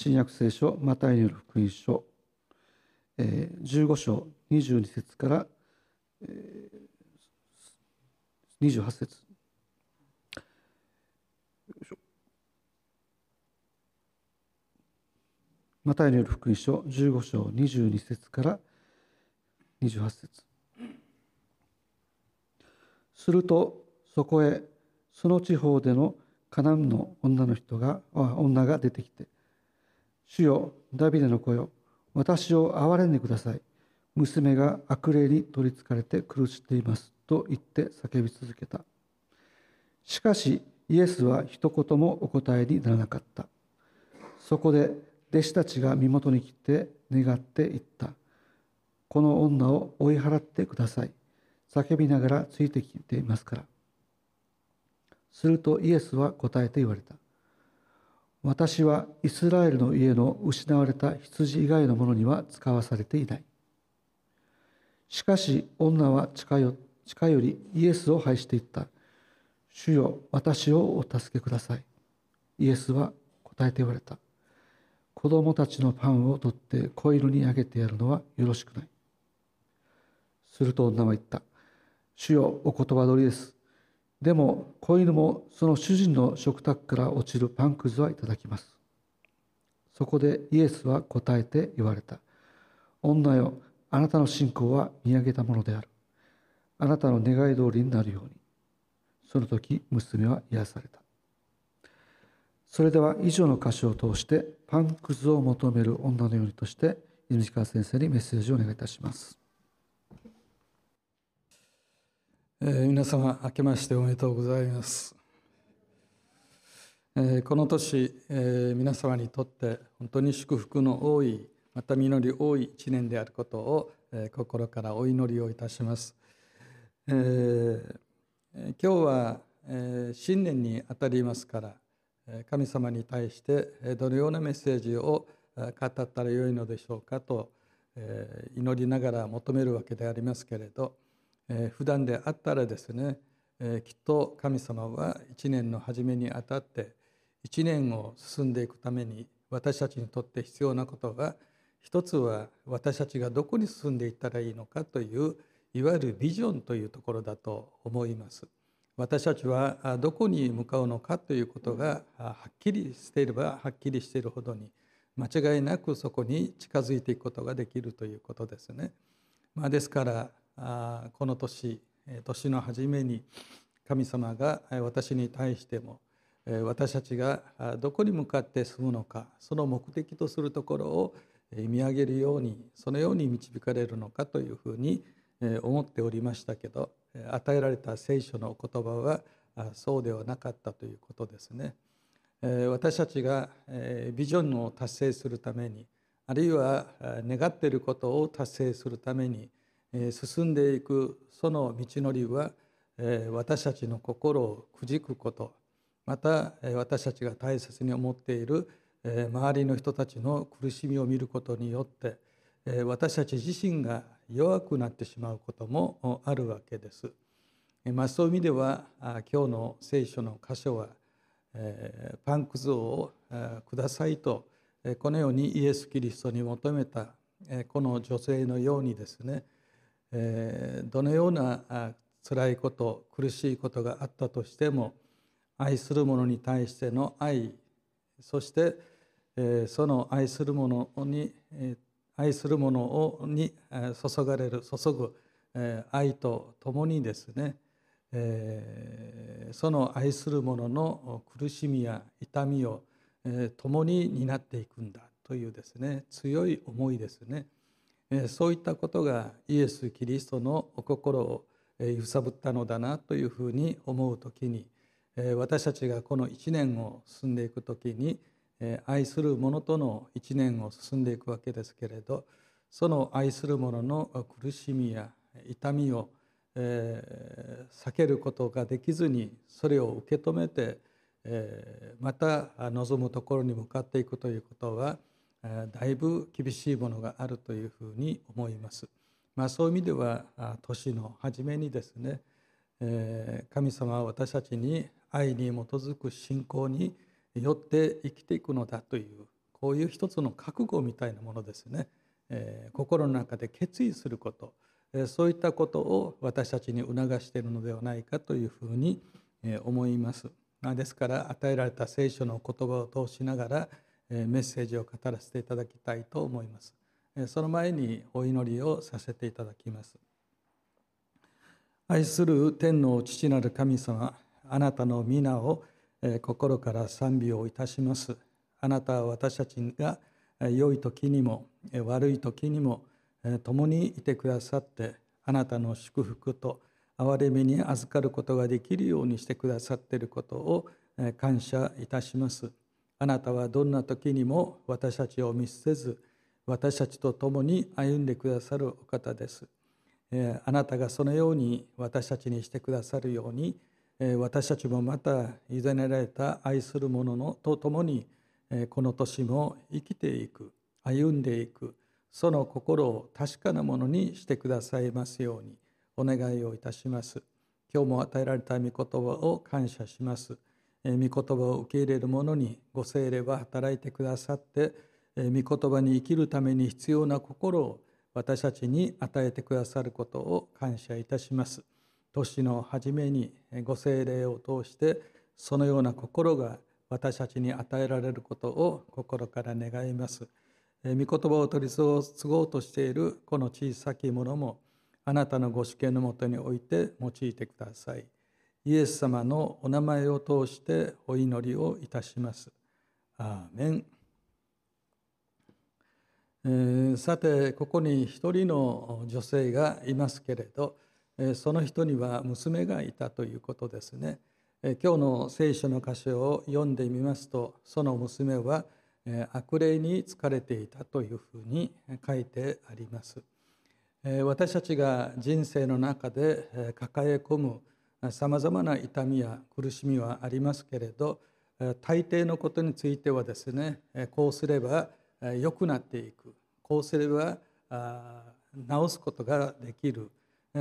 新約聖書マタイによる福音書、えー、15章22節から、えー、28節。マタイによる福音書15章22節から28節。するとそこへその地方でのカナンの女の人が女が出てきて「主よダビデの子よ私を憐れんでください。娘が悪霊に取りつかれて苦しんでいます」と言って叫び続けた。しかしイエスは一言もお答えにならなかった。そこで弟子たちが身元に来て願って言った。この女を追い払ってください。叫びながらついてきていますから。するとイエスは答えて言われた。私はイスラエルの家の失われた羊以外のものには使わされていない。しかし女は近寄りイエスを拝していった。主よ私をお助けください。イエスは答えて言われた。子供たちのパンを取って子犬にあげてやるのはよろしくない。すると女は言った。主よお言葉通りです。でも子犬もその主人の食卓から落ちるパンくずはいただきます。そこでイエスは答えて言われた。女よあなたの信仰は見上げたものである。あなたの願い通りになるように。その時娘は癒された。それでは以上の箇所を通してパンくずを求める女のようにとして犬川先生にメッセージをお願いいたします。えー、皆様明けましておめでとうございます、えー、この年、えー、皆様にとって本当に祝福の多いまた実り多い一年であることを、え心からお祈りをいたします、え今日は、え新年にあたりますから神様に対してどのようなメッセージを語ったらよいのでしょうかとえ祈りながら求めるわけでありますけれどえー、普段であったらですね、えー、きっと神様は一年の初めにあたって一年を進んでいくために私たちにとって必要なことが一つは私たちがどこに進んでいったらいいのかといういわゆるビジョンというところだと思います。私たちはどこに向かうのかということがはっきりしていればはっきりしているほどに間違いなくそこに近づいていくことができるということですね。まあ、ですからこの年年の初めに神様が私に対しても私たちがどこに向かって進むのかその目的とするところを見上げるようにそのように導かれるのかというふうに思っておりましたけど与えられた聖書の言葉はそうではなかったということですね。私たちがビジョンを達成するためにあるいは願っていることを達成するために進んでいくその道のりは私たちの心をくじくことまた私たちが大切に思っている周りの人たちの苦しみを見ることによって私たち自身が弱くなってしまうこともあるわけです。まあ、そういう意味では今日の聖書の箇所はパンク像をくださいとこのようにイエス・キリストに求めたこの女性のようにですねえどのような辛いこと苦しいことがあったとしても愛する者に対しての愛そして、えその愛する者に愛する者に注がれる注ぐ愛とともにですね、えその愛する者の苦しみや痛みを共に担っていくんだというですね強い思いですね。そういったことがイエス・キリストのお心を揺さぶったのだなというふうに思う時に私たちがこの1年を進んでいく時に愛する者との1年を進んでいくわけですけれどその愛する者の苦しみや痛みを避けることができずにそれを受け止めてまた望むところに向かっていくということはだいぶ厳しいものがあるというふうに思います。まあ、そういう意味では年の初めにですね神様は私たちに愛に基づく信仰によって生きていくのだというこういう一つの覚悟みたいなものですね、心の中で決意することそういったことを私たちに促しているのではないかというふうに思います。ですから与えられた聖書の言葉を通しながらメッセージを語らせていただきたいと思います。その前にお祈りをさせていただきます。愛する天の父なる神様、あなたの皆を心から賛美をいたします。あなたは私たちが良い時にも悪い時にも共にいてくださってあなたの祝福と憐れみに預かることができるようにしてくださっていることを感謝いたします。あなたはどんな時にも私たちを見捨てず私たちと共に歩んでくださるお方です。あなたがそのように私たちにしてくださるように私たちもまた委ねられた愛する者のと共にこの年も生きていく歩んでいくその心を確かなものにしてくださいますようにお願いをいたします。今日も与えられた御言葉を感謝します。御言葉を受け入れる者にご精霊は働いてくださって御言葉に生きるために必要な心を私たちに与えてくださることを感謝いたします。年の初めにご精霊を通してそのような心が私たちに与えられることを心から願います。御言葉を取り継ごうとしているこの小さきものもあなたのご主権のもとにおいて用いてください。イエス様のお名前を通してお祈りをいたします。アーメン。えー、さてここに一人の女性がいますけれどえその人には娘がいたということですねえ。今日の聖書の箇所を読んでみますとその娘は「悪霊に疲れていたというふうに書いてあります私たちが人生の中で抱え込むさまざまな痛みや苦しみはありますけれど大抵のことについてはですねこうすれば良くなっていく。こうすれば治すことができる。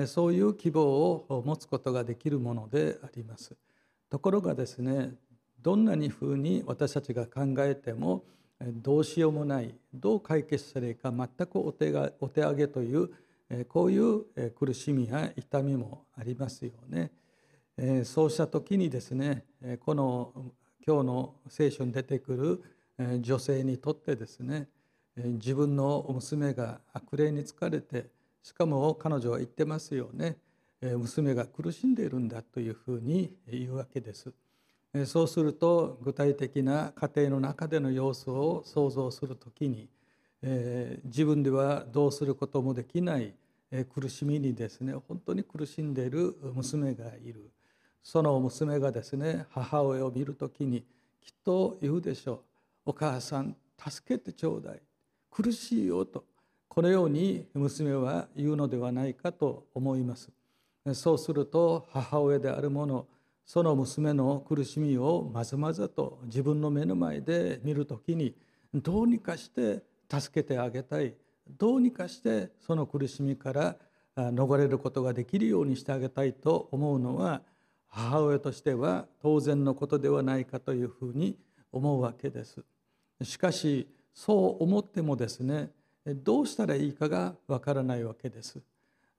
そういう希望を持つことができるものであります。ところがですねどんなにふうに私たちが考えてもどうしようもないどう解決すればいいか全くお手がお手上げというこういう苦しみや痛みもありますよね。えそうした時にですねこの今日の聖書に出てくる女性にとってですね自分の娘が悪霊に疲れてしかも彼女は言ってますよね娘が苦しんでいるんだというふうに言うわけです。そうすると具体的な家庭の中での様子を想像する時に、え自分ではどうすることもできない苦しみにですね本当に苦しんでいる娘がいるその娘がですね母親を見る時にきっと言うでしょう「お母さん助けてちょうだい。苦しいよ」とこのように娘は言うのではないかと思います。そうすると母親である者その娘の苦しみをまずまずと自分の目の前で見る時にどうにかして助けてあげたい。どうにかしてその苦しみから逃れることができるようにしてあげたいと思うのは母親としては当然のことではないかというふうに思うわけです。しかしそう思ってもですねどうしたらいいかがわからないわけです。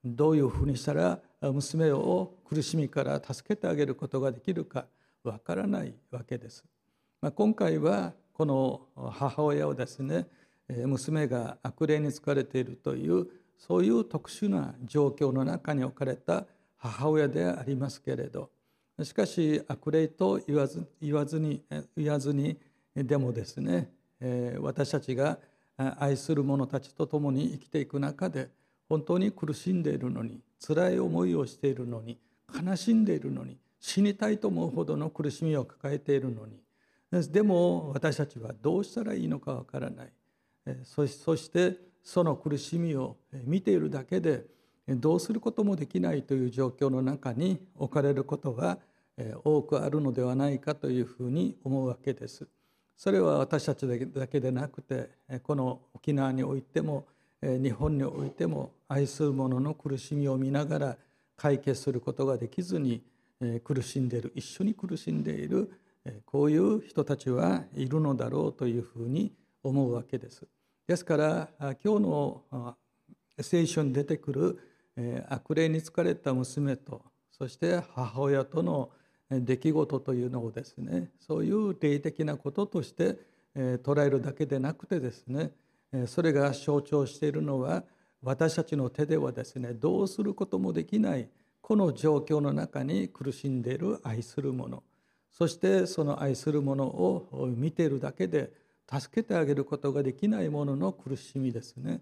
どういうふうにしたら娘を苦しみから助けてあげることができるかわからないわけです。まあ、今回はこの母親をですね娘が悪霊に疲れているというそういう特殊な状況の中に置かれた母親でありますけれどしかし悪霊と言わず言わずに言わずにでもですね私たちが愛する者たちと共に生きていく中で本当に苦しんでいるのに辛い思いをしているのに悲しんでいるのに死にたいと思うほどの苦しみを抱えているのにでも私たちはどうしたらいいのかわからない。そしてその苦しみを見ているだけでどうすることもできないという状況の中に置かれることが多くあるのではないかというふうに思うわけです。それは私たちだけでなくてこの沖縄においても日本においても愛する者の苦しみを見ながら解決することができずに苦しんでいる一緒に苦しんでいるこういう人たちはいるのだろうというふうに思うわけです。ですから今日の聖書に出てくる悪霊に疲れた娘とそして母親との出来事というのをですねそういう霊的なこととして捉えるだけでなくてですねそれが象徴しているのは私たちの手ではですねどうすることもできないこの状況の中に苦しんでいる愛する者。そしてその愛する者を見ているだけで助けてあげることができない者の苦しみですね。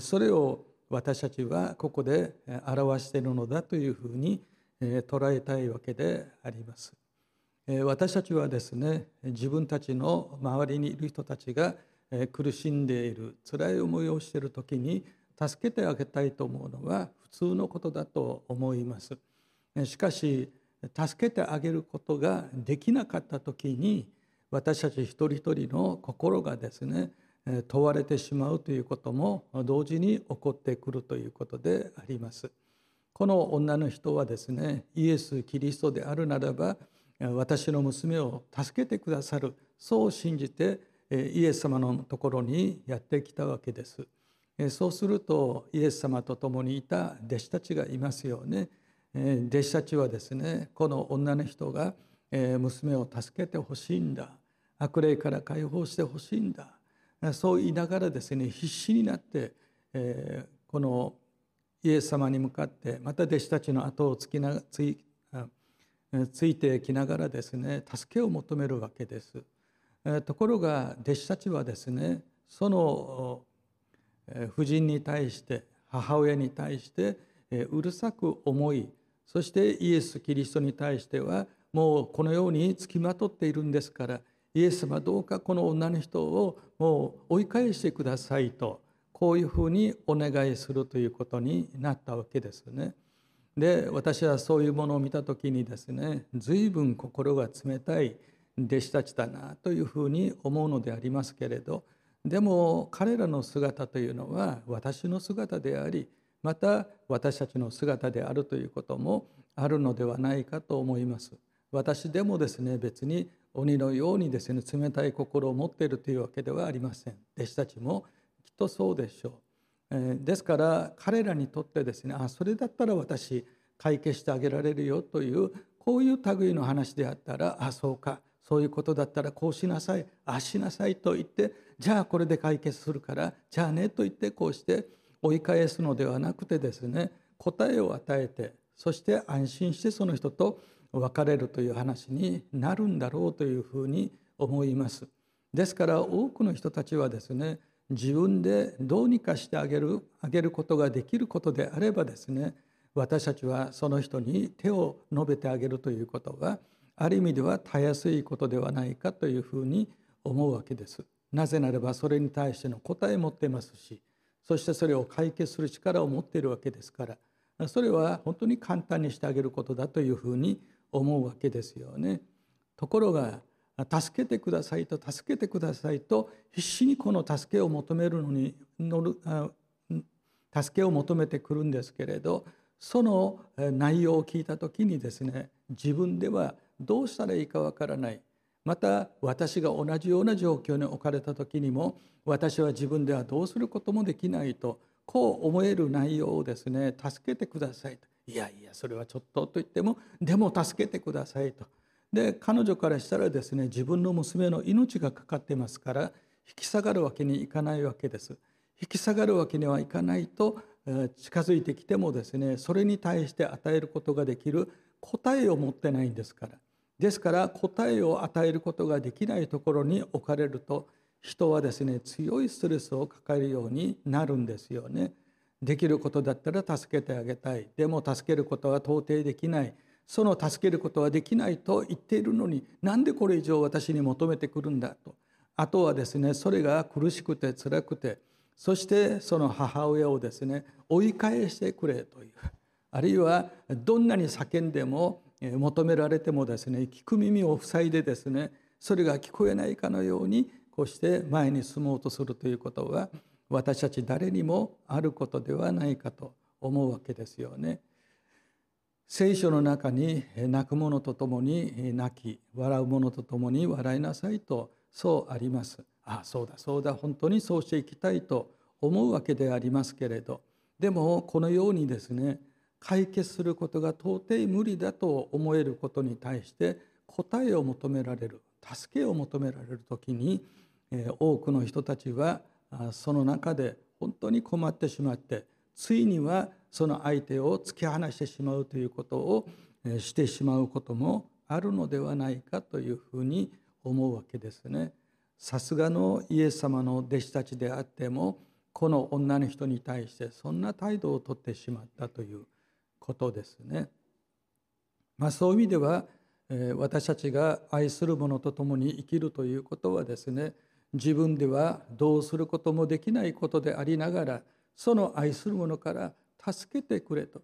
それを私たちはここで表しているのだというふうに捉えたいわけであります。私たちはですね自分たちの周りにいる人たちが苦しんでいる辛い思いをしている時に助けてあげたいと思うのは普通のことだと思います。しかし助けてあげることができなかった時に私たち一人一人の心がですね問われてしまうということも同時に起こってくるということであります。この女の人はですねイエス・キリストであるならば私の娘を助けてくださるそう信じてイエス様のところにやってきたわけです。そうするとイエス様と共にいた弟子たちがいますよね。弟子たちはですねこの女の人が娘を助けてほしいんだ悪霊から解放してほしいんだそう言いながらですね必死になってこのイエス様に向かってまた弟子たちの後をつきなついついてきながらですね助けを求めるわけです。ところが弟子たちはですねその夫人に対して母親に対してうるさく思いそしてイエス・キリストに対してはもうこのようにつきまとっているんですからイエス様どうかこの女の人をもう追い返してくださいとこういうふうにお願いするということになったわけですね。で私はそういうものを見た時にですね随分心が冷たい弟子たちだなというふうに思うのでありますけれどでも彼らの姿というのは私の姿でありまた私たちの姿であるということもあるのではないかと思います。私でもですね別に鬼のようにですね冷たい心を持っているというわけではありません弟子たちもきっとそうでしょう、えー、ですから彼らにとってですねあそれだったら私解決してあげられるよというこういう類の話であったらあそうかそういうことだったらこうしなさいああしなさいと言ってじゃあこれで解決するからじゃあねと言ってこうして追い返すのではなくてですね答えを与えてそして安心してその人と別れるという話になるんだろうというふうに思います。ですから多くの人たちはですね自分でどうにかしてあげるあげることができることであればですね私たちはその人に手を述べてあげるということはある意味ではたやすいことではないかというふうに思うわけです。なぜならばそれに対しての答えを持っていますしそしてそれを解決する力を持っているわけですからそれは本当に簡単にしてあげることだというふうに思うわけですよね。ところが助けてくださいと助けてくださいと必死にこの助けを求めるのに乗る助けを求めてくるんですけれどその内容を聞いた時にですね自分ではどうしたらいいかわからない。また私が同じような状況に置かれた時にも私は自分ではどうすることもできないとこう思える内容をですね助けてくださいと。いやいやそれはちょっとと言ってもでも助けてくださいと。で彼女からしたらですね自分の娘の命がかかってますから引き下がるわけにいかないわけです。引き下がるわけにはいかないと近づいてきてもですねそれに対して与えることができる答えを持ってないんですから。ですから答えを与えることができないところに置かれると人はですね強いストレスを抱えるようになるんですよね。できることだったら助けてあげたい。でも助けることは到底できない。その助けることはできないと言っているのになんでこれ以上私に求めてくるんだとあとはですねそれが苦しくて辛くてそしてその母親をですね追い返してくれというあるいはどんなに叫んでも求められてもですね聞く耳を塞いでですねそれが聞こえないかのようにこうして前に進もうとするということは私たち誰にもあることではないかと思うわけですよね。聖書の中に泣く者と共に泣き笑う者と共に笑いなさいとそうあります。ああそうだそうだ本当にそうしていきたいと思うわけでありますけれどでもこのようにですね解決することが到底無理だと思えることに対して答えを求められる助けを求められる時に多くの人たちはその中で本当に困ってしまってついにはその相手を突き放してしまうということをしてしまうこともあるのではないかというふうに思うわけですね。さすがのイエス様の弟子たちであってもこの女の人に対してそんな態度をとってしまったということですね。まあ、そういう意味では私たちが愛する者と共に生きるということはですね自分ではどうすることもできないことでありながらその愛する者から助けてくれと。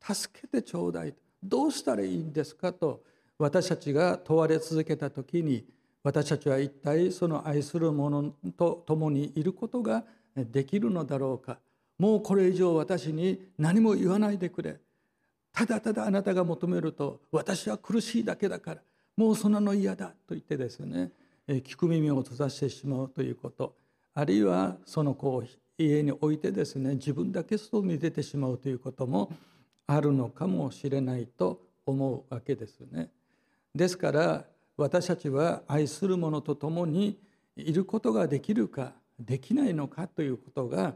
助けてちょうだいどうしたらいいんですかと。私たちが問われ続けた時に私たちは一体その愛する者と共にいることができるのだろうか。もうこれ以上私に何も言わないでくれ。ただただあなたが求めると私は苦しいだけだから。もうそんなの嫌だと言ってですね聞く耳を閉ざしてしまうということ。あるいはその子を家に置いてですね自分だけ外に出てしまうということもあるのかもしれないと思うわけですね。ですから私たちは愛する者と共にいることができるかできないのかということが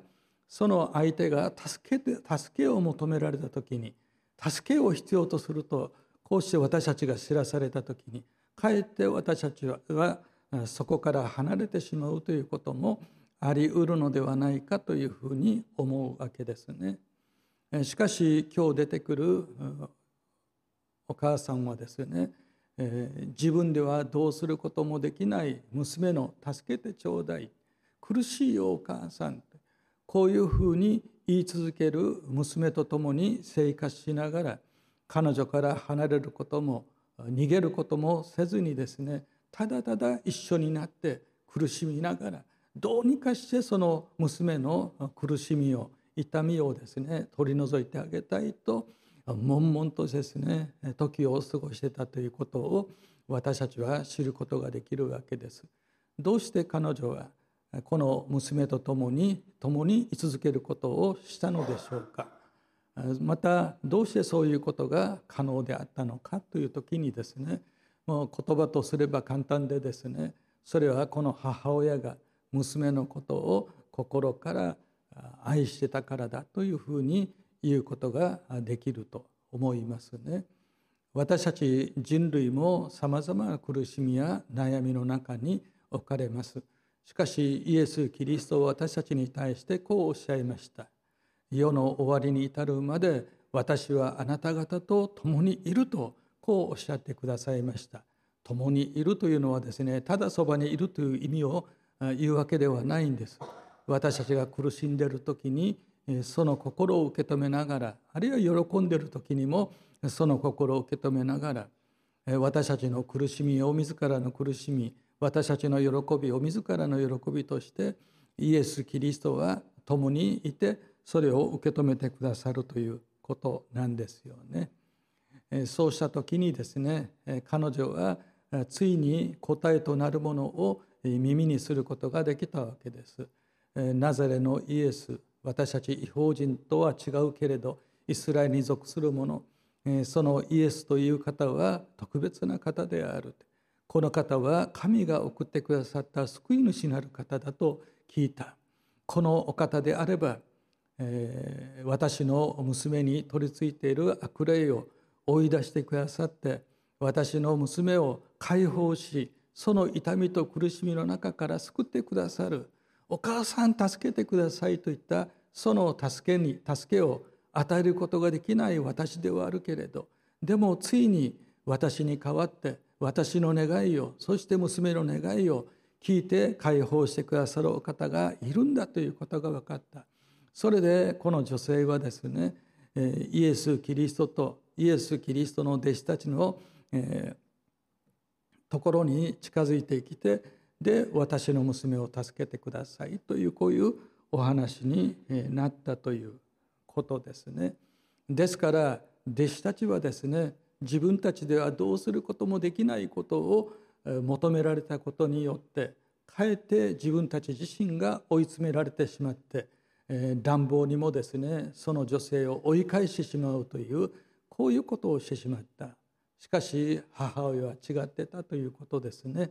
その相手が助けて助けを求められた時に助けを必要とするとこうして私たちが知らされた時にかえって私たちはそこから離れてしまうということもありうるのではないかというふうに思うわけですね。しかし今日出てくるお母さんはですね自分ではどうすることもできない娘の助けてちょうだい苦しいよお母さんこういうふうに言い続ける娘と共に生活しながら彼女から離れることも逃げることもせずにですねただただ一緒になって苦しみながらどうにかしてその娘の苦しみを痛みをですね取り除いてあげたいと悶々とですね時を過ごしてたということを私たちは知ることができるわけです。どうして彼女はこの娘と共に共に居続けることをしたのでしょうかまたどうしてそういうことが可能であったのかという時にですねもう言葉とすれば簡単でですねそれはこの母親が娘のことを心から愛してたからだというふうに言うことができると思いますね。私たち人類もさまざまな苦しみや悩みの中に置かれます。しかしイエス・キリストは私たちに対してこうおっしゃいました。世の終わりに至るまで私はあなた方と共にいるとこうおっしゃってくださいました。共にいるというのはですねただそばにいるという意味を言うわけではないんです。私たちが苦しんでいる時にその心を受け止めながらあるいは喜んでいる時にもその心を受け止めながら私たちの苦しみを自らの苦しみ私たちの喜びを自らの喜びとしてイエス・キリストは共にいてそれを受け止めてくださるということなんですよね。そうした時にですね彼女はついに答えとなるものを耳にすることができたわけです。ナザレのイエス私たち違法人とは違うけれどイスラエルに属する者そのイエスという方は特別な方であるこの方は神が送ってくださった救い主なる方だと聞いたこのお方であれば、えー、私の娘に取り付いている悪霊を追い出してくださって私の娘を解放しその痛みと苦しみの中から救ってくださる。お母さん助けてくださいといった。その助けに助けを与えることができない私ではあるけれど。でもついに私に代わって私の願いをそして娘の願いを聞いて解放してくださるお方がいるんだということが分かった。それでこの女性はですねイエス・キリストとイエス・キリストの弟子たちのえところに近づいてきてで私の娘を助けてくださいというこういうお話になったということですね。ですから弟子たちはですね自分たちではどうすることもできないことを求められたことによってかえって自分たち自身が追い詰められてしまって、えー、乱暴にもですねその女性を追い返してしまうというこういうことをしてしまったしかし母親は違ってたということですね。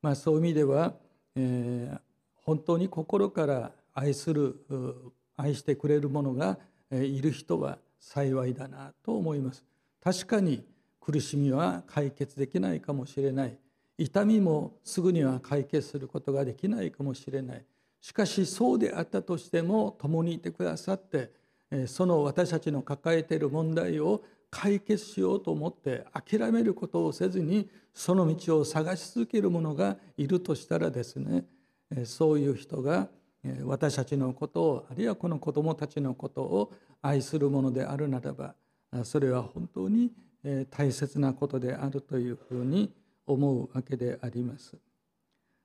まあ、そういう意味では、えー、本当に心から愛する愛してくれる者がいる人は幸いだなと思います。確かに苦しみは解決できないかもしれない痛みもすぐには解決することができないかもしれないしかしそうであったとしても共にいてくださってその私たちの抱えている問題を解決しようと思って諦めることをせずにその道を探し続ける者がいるとしたらですねそういう人が私たちのことをあるいはこの子どもたちのことを愛するものであるならばそれは本当に大切なことであるというふうに思うわけであります。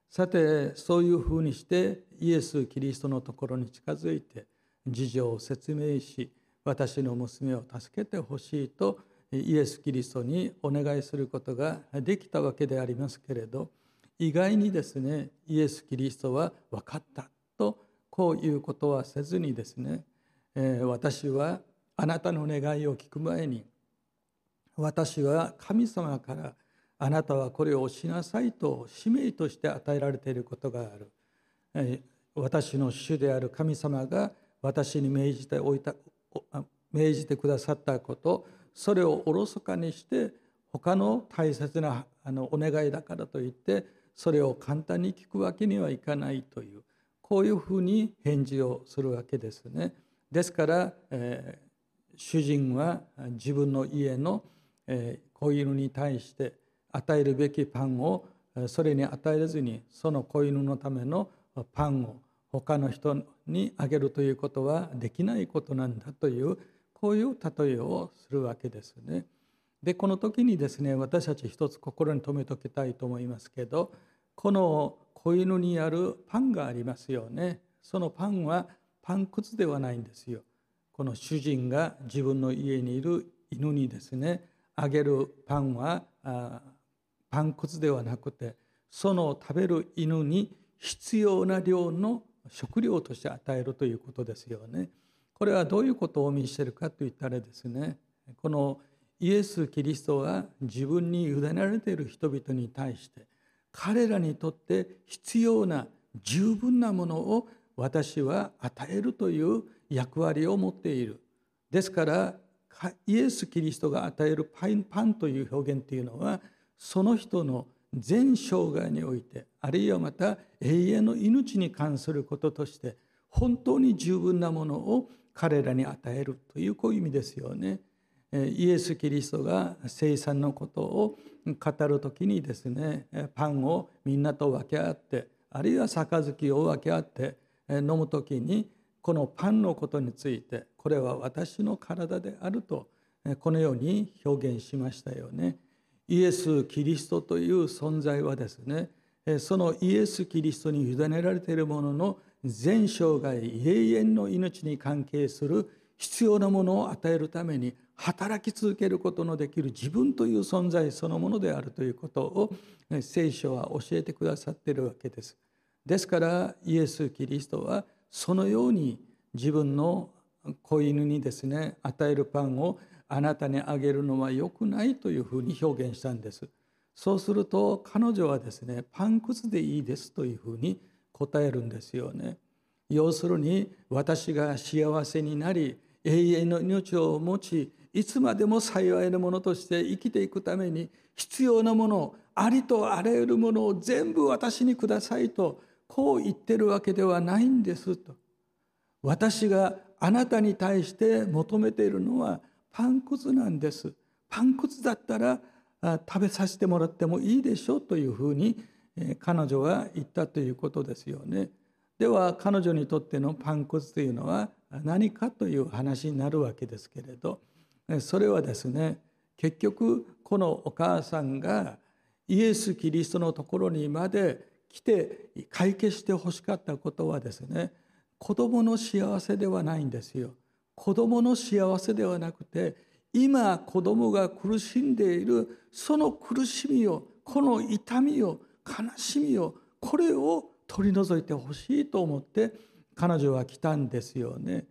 さてそういうふうにしてイエス・キリストのところに近づいて事情を説明し私の娘を助けてほしいとイエス・キリストにお願いすることができたわけでありますけれど意外にですねイエス・キリストは分かったとこういうことはせずにですね私はあなたの願いを聞く前に私は神様からあなたはこれをしなさいと使命として与えられていることがある。私の主である神様が私に命じておいた命じてくださったことそれをおろそかにして他の大切なあのお願いだからといってそれを簡単に聞くわけにはいかないというこういうふうに返事をするわけですね。ですから、えー、主人は自分の家の、えー、子犬に対して与えるべきパンをそれに与えずにその子犬のためのパンを他の人にあげるということはできないことなんだというこういう例えをするわけですね。でこの時にですね私たち一つ心に留めておきたいと思いますけどこの子犬にあるパンがありますよね。そのパンはパンくずではないんですよ。この主人が自分の家にいる犬にですねあげるパンはパンくずではなくてその食べる犬に必要な量の食料として与えるということですよね。これはどういうことを意味しているかといったらですねこのイエス・キリストは自分に委ねられている人々に対して彼らにとって必要な十分なものを私は与えるという役割を持っている。ですからイエス・キリストが与えるパンパンという表現というのはその人の全生涯においてあるいはまた永遠の命に関することとして本当に十分なものを彼らに与えるというこういう意味ですよね。イエス・キリストが生産のことを語る時にですねパンをみんなと分け合ってあるいは杯を分け合って飲む時にこのパンのことについてこれは私の体であるとこのように表現しましたよね。イエス・キリストという存在はですねそのイエス・キリストに委ねられているものの全生涯永遠の命に関係する必要なものを与えるために働き続けることのできる自分という存在そのものであるということを聖書は教えてくださっているわけです。ですからイエス・キリストはそのように自分の子犬にですね与えるパンをあなたにあげるのは良くないというふうに表現したんです。そうすると彼女はですねパンくずでいいですというふうに答えるんですよね。要するに私が幸せになり永遠の命を持ちいつまでも幸いなものとして生きていくために必要なものありとあらゆるものを全部私にくださいとこう言ってるわけではないんですと。私があなたに対して求めているのはパンくずなんですパンくずだったら食べさせてもらってもいいでしょうというふうに彼女は言ったということですよね。では彼女にとってのパンくずというのは何かという話になるわけですけれどそれはですね結局このお母さんがイエス・キリストのところにまで来て解決してほしかったことはですね子供の幸せではないんですよ。子供の幸せではなくて今子供が苦しんでいるその苦しみをこの痛みを悲しみをこれを取り除いてほしいと思って彼女は来たんですよね。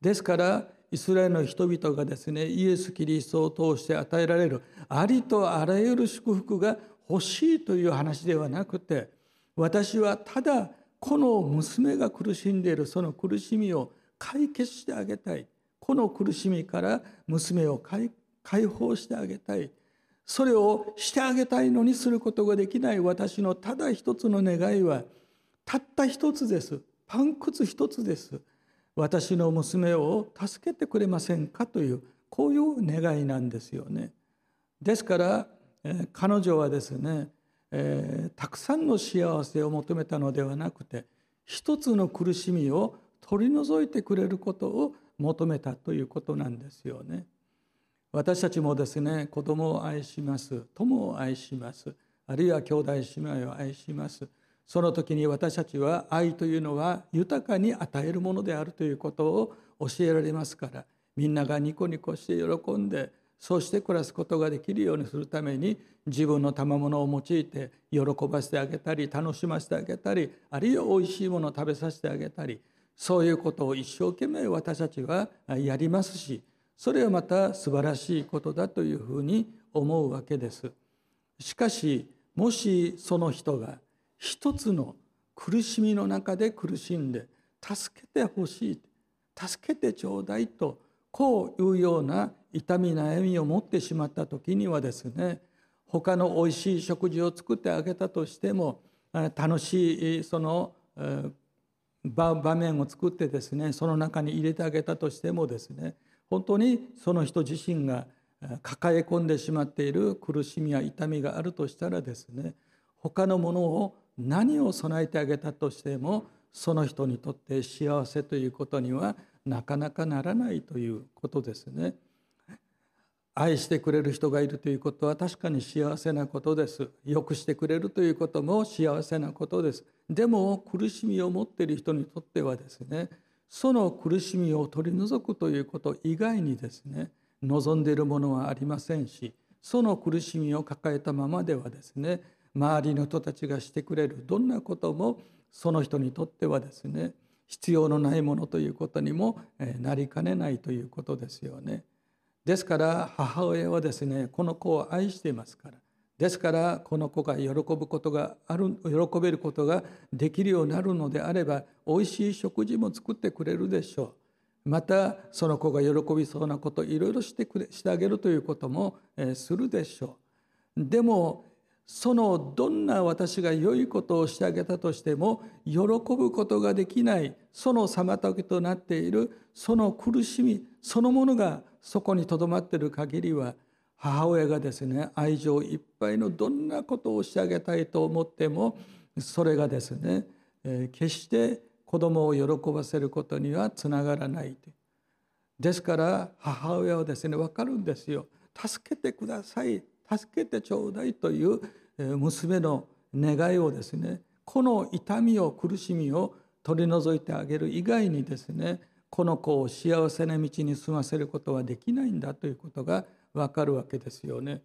ですからイスラエルの人々がですねイエス・キリストを通して与えられるありとあらゆる祝福が欲しいという話ではなくて私はただこの娘が苦しんでいるその苦しみを解決してあげたい。この苦しみから娘を解放してあげたい。それをしてあげたいのにすることができない。私のただ一つの願いはたった一つです。パン靴一つです。私の娘を助けてくれませんか？というこういう願いなんですよね。ですから、えー、彼女はですね、えー、たくさんの幸せを求めたのではなくて一つの苦しみを取り除いてくれることを求めたということなんですよね。私たちもですね子供を愛します友を愛しますあるいは兄弟姉妹を愛しますその時に私たちは愛というのは豊かに与えるものであるということを教えられますからみんながニコニコして喜んでそうして暮らすことができるようにするために自分の賜物を用いて喜ばせてあげたり楽しませてあげたりあるいはおいしいものを食べさせてあげたりそういうことを一生懸命私たちはやりますしそれはまた素晴らしいことだというふうに思うわけです。しかしもしその人が一つの苦しみの中で苦しんで助けてほしい助けてちょうだいとこういうような痛み悩みを持ってしまった時にはですね他のおいしい食事を作ってあげたとしても楽しいその場面を作ってですねその中に入れてあげたとしてもですね本当にその人自身が抱え込んでしまっている苦しみや痛みがあるとしたらですね他のものを何を備えてあげたとしてもその人にとって幸せということにはなかなかならないということですね。愛してくれる人がいるということは確かに幸せなことです。よくしてくれるということも幸せなことです。でも苦しみを持っている人にとってはですねその苦しみを取り除くということ以外にですね望んでいるものはありませんしその苦しみを抱えたままではですね周りの人たちがしてくれるどんなこともその人にとってはですね必要のないものということにもなりかねないということですよね。ですから母親はですねこの子を愛していますから。ですからこの子が喜ぶことがある喜べることができるようになるのであればおいしい食事も作ってくれるでしょう。またその子が喜びそうなこといろいろしてくれしてあげるということもするでしょう。でもそのどんな私が良いことをしてあげたとしても喜ぶことができないその妨げとなっているその苦しみそのものがそこにとどまっている限りは母親がですね愛情いっぱいのどんなことをしてあげたいと思ってもそれがですね決して子供を喜ばせることにはつながらないですから母親はですね分かるんですよ。助けてください。助けてちょうだいという娘の願いをですねこの痛みを苦しみを取り除いてあげる以外にですねこの子を幸せな道に進ませることはできないんだということがわかるわけですよね。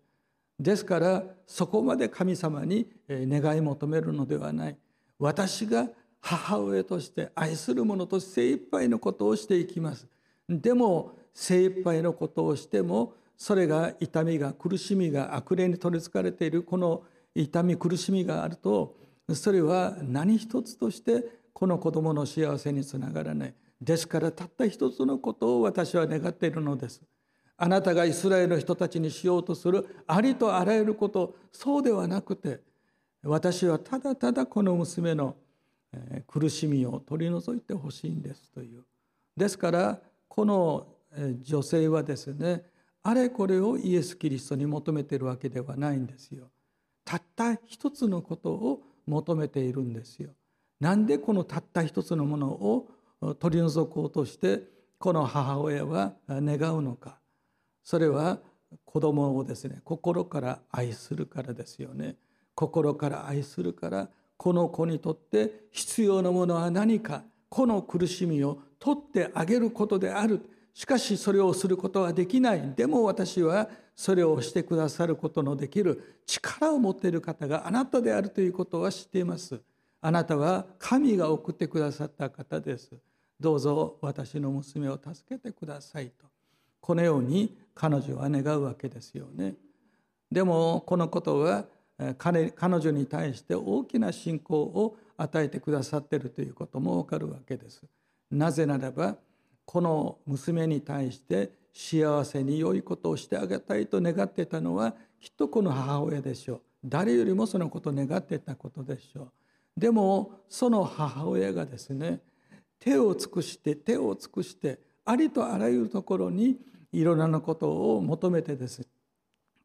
ですからそこまで神様に願い求めるのではない。私が母親として愛する者と精一杯のことをしていきます。でも精一杯のことをしてもそれが痛みが苦しみが悪霊に取りつかれているこの痛み苦しみがあるとそれは何一つとしてこの子供の幸せにつながらない。ですからたった一つのことを私は願っているのですあなたがイスラエルの人たちにしようとするありとあらゆることそうではなくて私はただただこの娘の苦しみを取り除いてほしいんですというですからこの女性はですねあれこれをイエス・キリストに求めているわけではないんですよ。たった一つのことを求めているんですよ。なんでこのたった一つのものを取り除こうとしてこの母親は願うのか。それは子供をですね心から愛するからですよね。心から愛するからこの子にとって必要なものは何か。この苦しみを取ってあげることである。しかしそれをすることはできない。でも私はそれをしてくださることのできる。力を持っている方があなたであるということは知っています。あなたは神が送ってくださった方です。どうぞ私の娘を助けてくださいと。このように彼女は願うわけですよね。でもこのことは彼女に対して大きな信仰を与えてくださっているということもわかるわけです。なぜならばこの娘に対して幸せに良いことをしてあげたいと願ってたのはきっとこの母親でしょう。誰よりもそのことを願ってたことでしょう。でもその母親がですね手を尽くして手を尽くしてありとあらゆるところにいろんなことを求めてです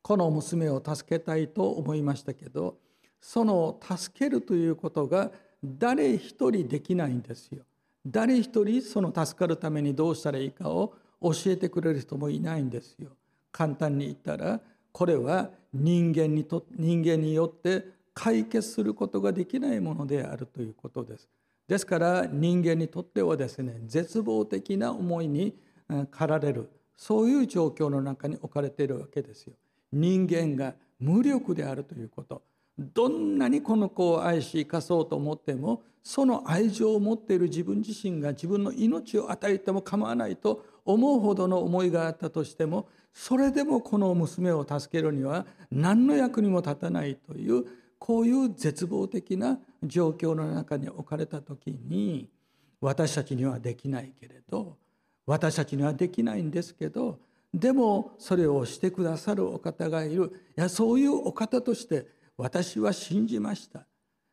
この娘を助けたいと思いましたけどその助けるということが誰一人できないんですよ。誰一人その助かるためにどうしたらいいかを教えてくれる人もいないんですよ。簡単に言ったらこれは人間にと人間によって解決することができないものであるということです。ですから人間にとってはですね絶望的な思いに駆られるそういう状況の中に置かれているわけですよ。人間が無力であるということどんなにこの子を愛し生かそうと思ってもその愛情を持っている自分自身が自分の命を与えても構わないと思うほどの思いがあったとしてもそれでもこの娘を助けるには何の役にも立たないというこういう絶望的な状況の中に置かれた時に私たちにはできないけれど私たちにはできないんですけどでもそれをしてくださるお方がいる。いやそういうお方として私は信じました。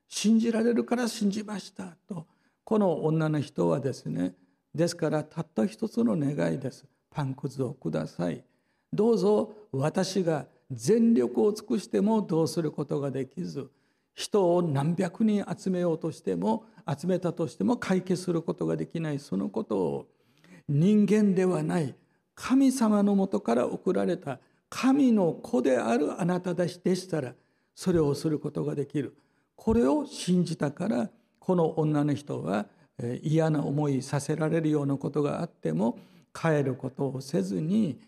信じられるから信じました。とこの女の人はですねですからたった一つの願いです。パンくずをください。どうぞ私が全力を尽くしてもどうすることができず人を何百人集めようとしても集めたとしても解決することができない。そのことを人間ではない。神様のもとから送られた神の子であるあなたたちでしたらそれをすることができる。これを信じたからこの女の人は嫌な思いさせられるようなことがあっても帰ることをせずに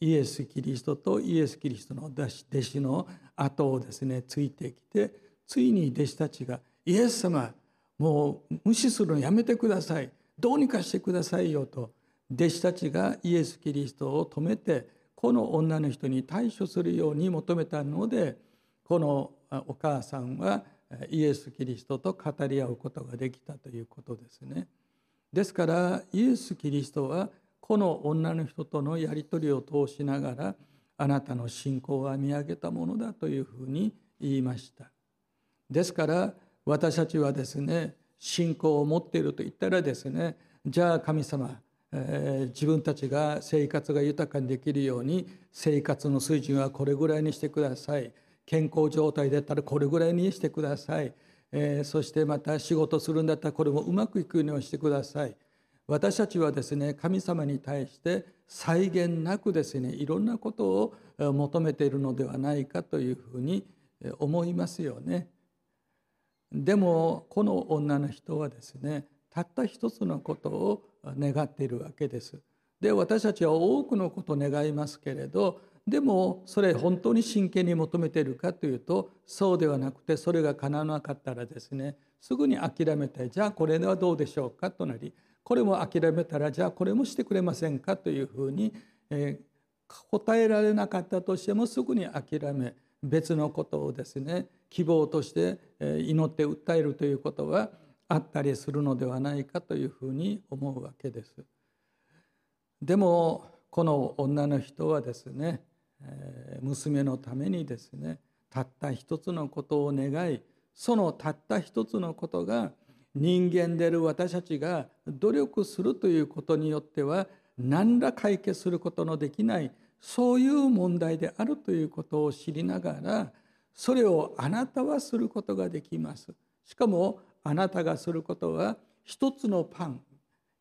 イエス・キリストとイエス・キリストの弟子の後をですねついてきてついに弟子たちが「イエス様もう無視するのやめてくださいどうにかしてくださいよ」と弟子たちがイエス・キリストを止めてこの女の人に対処するように求めたのでこのお母さんはイエス・キリストと語り合うことができたということですね。ですからイエス・キリストはこの女の人とのやり取りを通しながらあなたの信仰は見上げたものだというふうに言いました。ですから私たちはですね信仰を持っていると言ったらですねじゃあ神様えー自分たちが生活が豊かにできるように生活の水準はこれぐらいにしてください。健康状態だったらこれぐらいにしてください、えー、そしてまた仕事するんだったらこれもうまくいくようにしてください。私たちはですね神様に対して際限なくですねいろんなことを求めているのではないかというふうに思いますよね。でもこの女の人はですねたった一つのことを願っているわけです。で私たちは多くのことを願いますけれどでもそれ本当に真剣に求めているかというとそうではなくてそれが叶わなかったらですねすぐに諦めてじゃあこれではどうでしょうかとなりこれも諦めたらじゃあこれもしてくれませんかというふうに、えー、答えられなかったとしてもすぐに諦め別のことをですね希望として祈って訴えるということはあったりするのではないかというふうに思うわけです。でもこの女の人はですね娘のためにですねたった一つのことを願いそのたった一つのことが人間である私たちが努力するということによっては何ら解決することのできないそういう問題であるということを知りながらそれをあなたはすることができます。しかもあなたがすることは一つのパン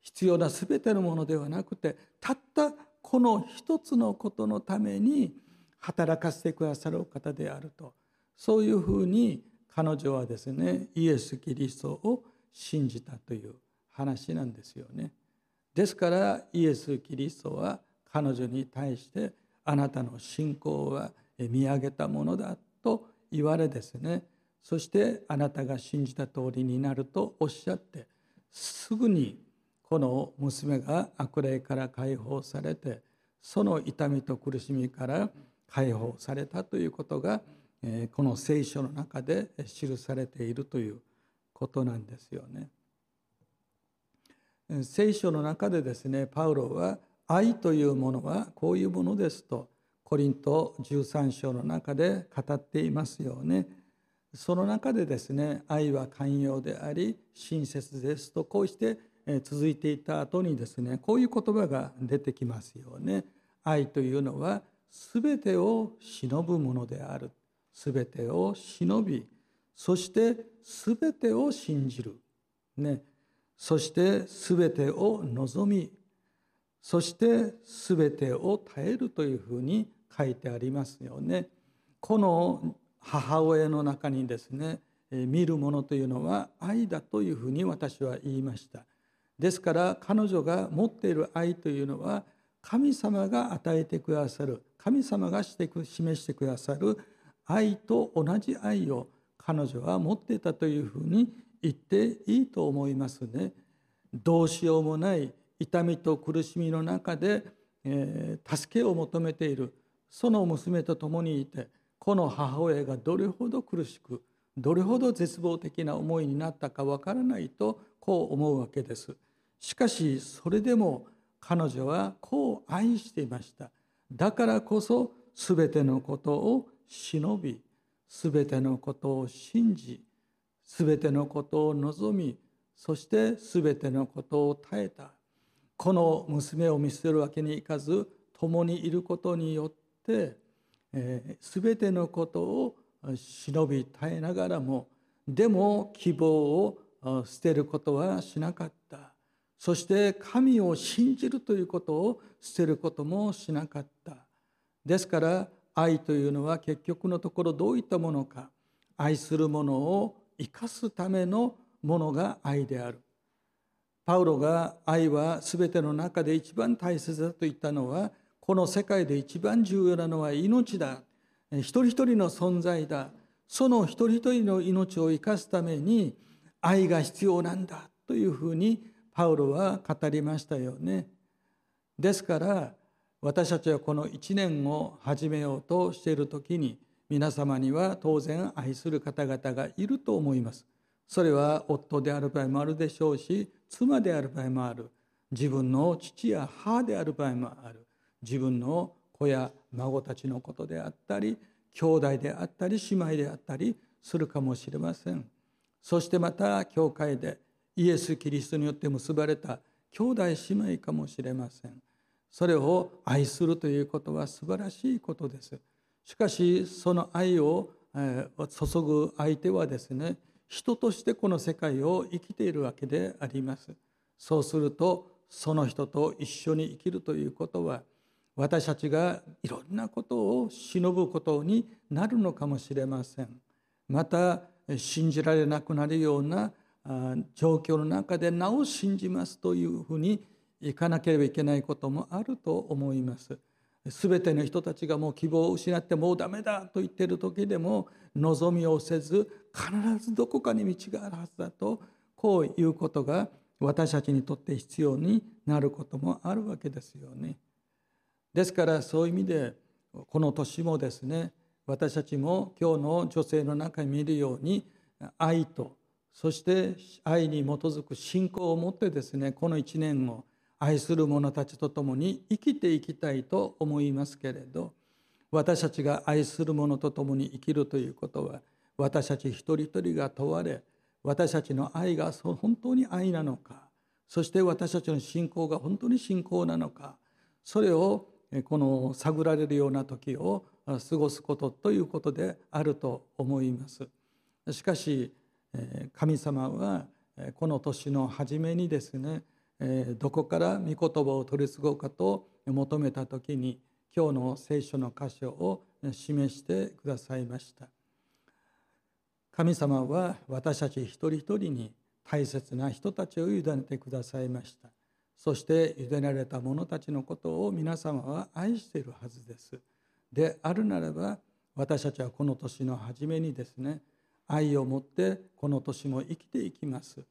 必要な全てのものではなくてたったこの一つのことのために働かせてくださるお方であるとそういうふうに彼女はですねイエス・キリストを信じたという話なんですよね。ですからイエス・キリストは彼女に対してあなたの信仰は見上げたものだと言われですねそしてあなたが信じた通りになるとおっしゃってすぐにこの娘が悪霊から解放されてその痛みと苦しみから解放されたということがこの聖書の中で記されているということなんですよね。聖書の中でですねパウロは愛というものはこういうものですとコリント13章の中で語っていますよね。その中でですね愛は寛容であり親切ですとこうして続いていた後にですねこういう言葉が出てきますよね。愛というのは全てを忍ぶものである全てを忍びそして全てを信じる、ね、そして全てを望み。そして全てを耐えるというふうに書いてありますよね。この母親の中にですね見るものというのは愛だというふうに私は言いました。ですから彼女が持っている愛というのは神様が与えてくださる。神様がして示してくださる。愛と同じ愛を彼女は持っていたというふうに言っていいと思いますね。どうしようもない痛みと苦しみの中で、えー、助けを求めているその娘と共にいてこの母親がどれほど苦しくどれほど絶望的な思いになったかわからないとこう思うわけです。しかしそれでも彼女はこう愛していましただからこそ全てのことを忍び全てのことを信じ全てのことを望みそして全てのことを耐えた。この娘を見捨てるわけにいかず共にいることによって、えー、てのことを忍び耐えながらもでも希望を捨てることはしなかった。そして神を信じるということを捨てることもしなかった。ですから愛というのは結局のところどういったものか愛するものを生かすためのものが愛である。パウロが愛は全ての中で一番大切だと言ったのはこの世界で一番重要なのは命だ。一人一人の存在だ。その一人一人の命を生かすために愛が必要なんだというふうにパウロは語りましたよね。ですから私たちはこの1年を始めようとしている時に皆様には当然愛する方々がいると思います。それは夫である場合もあるでしょうし妻である場合もある自分の父や母である場合もある自分の子や孫たちのことであったり兄弟であったり姉妹であったりするかもしれません。そしてまた教会でイエス・キリストによって結ばれた兄弟姉妹かもしれませんそれを愛するということは素晴らしいことです。しかしその愛を注ぐ相手はですね人としてこの世界を生きているわけであります。そうするとその人と一緒に生きるということは私たちがいろんなことを忍ぶことになるのかもしれません。また信じられなくなるような状況の中でなお信じますというふうにいかなければいけないこともあると思います。すべての人たちがもう希望を失ってもうダメだと言っている時でも望みをせず必ずどこかに道があるはずだとこういうことが私たちにとって必要になることもあるわけですよね。ですからそういう意味でこの年もですね私たちも今日の女性の中に見るように愛とそして愛に基づく信仰を持ってですねこの1年を愛する者たちと共に生きていきたいと思いますけれど私たちが愛する者と共に生きるということは私たち一人一人が問われ私たちの愛が本当に愛なのかそして私たちの信仰が本当に信仰なのかそれをこの探られるような時を過ごすことということであると思います。しかし神様はこの年の初めにですねどこから御言葉を取り継ごうかと求めた時に今日の聖書の箇所を示してくださいました。神様は私たち一人一人に大切な人たちを委ねてくださいました。そして委ねられた者たちのことを皆様は愛しているはずです。であるならば私たちはこの年の初めにですね愛を持ってこの年も生きていきます。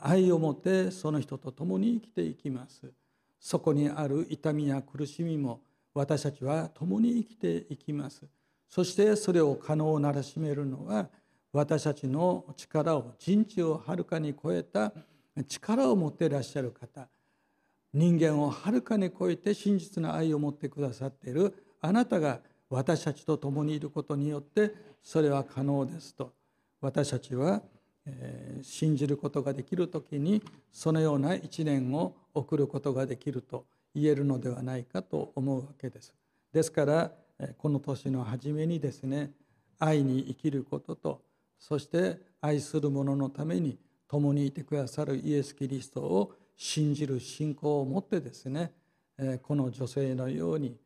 愛を持ってその人と共に生きていきます。そこにある痛みや苦しみも私たちは共に生きていきます。そしてそれを可能ならしめるのは私たちの力を人知をはるかに超えた力を持っていらっしゃる方。人間をはるかに超えて真実な愛を持ってくださっているあなたが私たちと共にいることによってそれは可能ですと。私たちは信じることができる時にそのような一年を送ることができると言えるのではないかと思うわけです。ですからこの年の初めにですね愛に生きることとそして愛する者のために共にいてくださるイエス・キリストを信じる信仰を持ってですねこの女性のように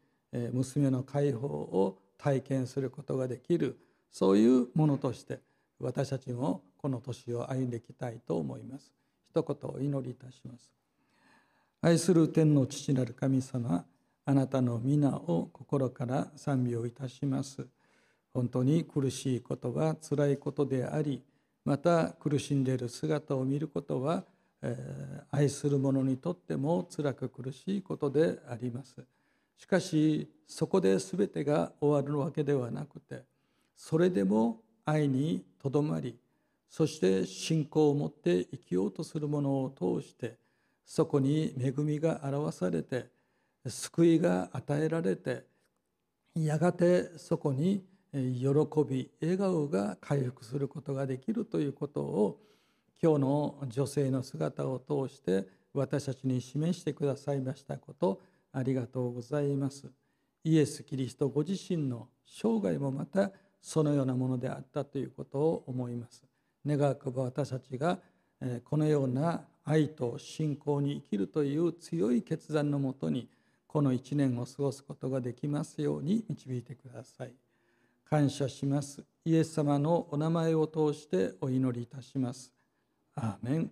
娘の解放を体験することができるそういうものとして私たちもこの年を歩んでいきたいと思います。一言お祈りいたします。愛する天の父なる神様あなたの皆を心から賛美をいたします。本当に苦しいことは辛いことでありまた苦しんでいる姿を見ることは、えー、愛する者にとっても辛く苦しいことであります。しかしそこで全てが終わるわけではなくてそれでも愛にとどまりそして信仰を持って生きようとする者を通してそこに恵みが表されて救いが与えられてやがてそこに喜び笑顔が回復することができるということを今日の女性の姿を通して私たちに示してくださいましたことありがとうございます。イエス・キリストご自身の生涯もまたそのようなものであったということを思います。願わくば私たちがこのような愛と信仰に生きるという強い決断のもとにこの一年を過ごすことができますように導いてください。感謝します。イエス様のお名前を通してお祈りいたします。アーメン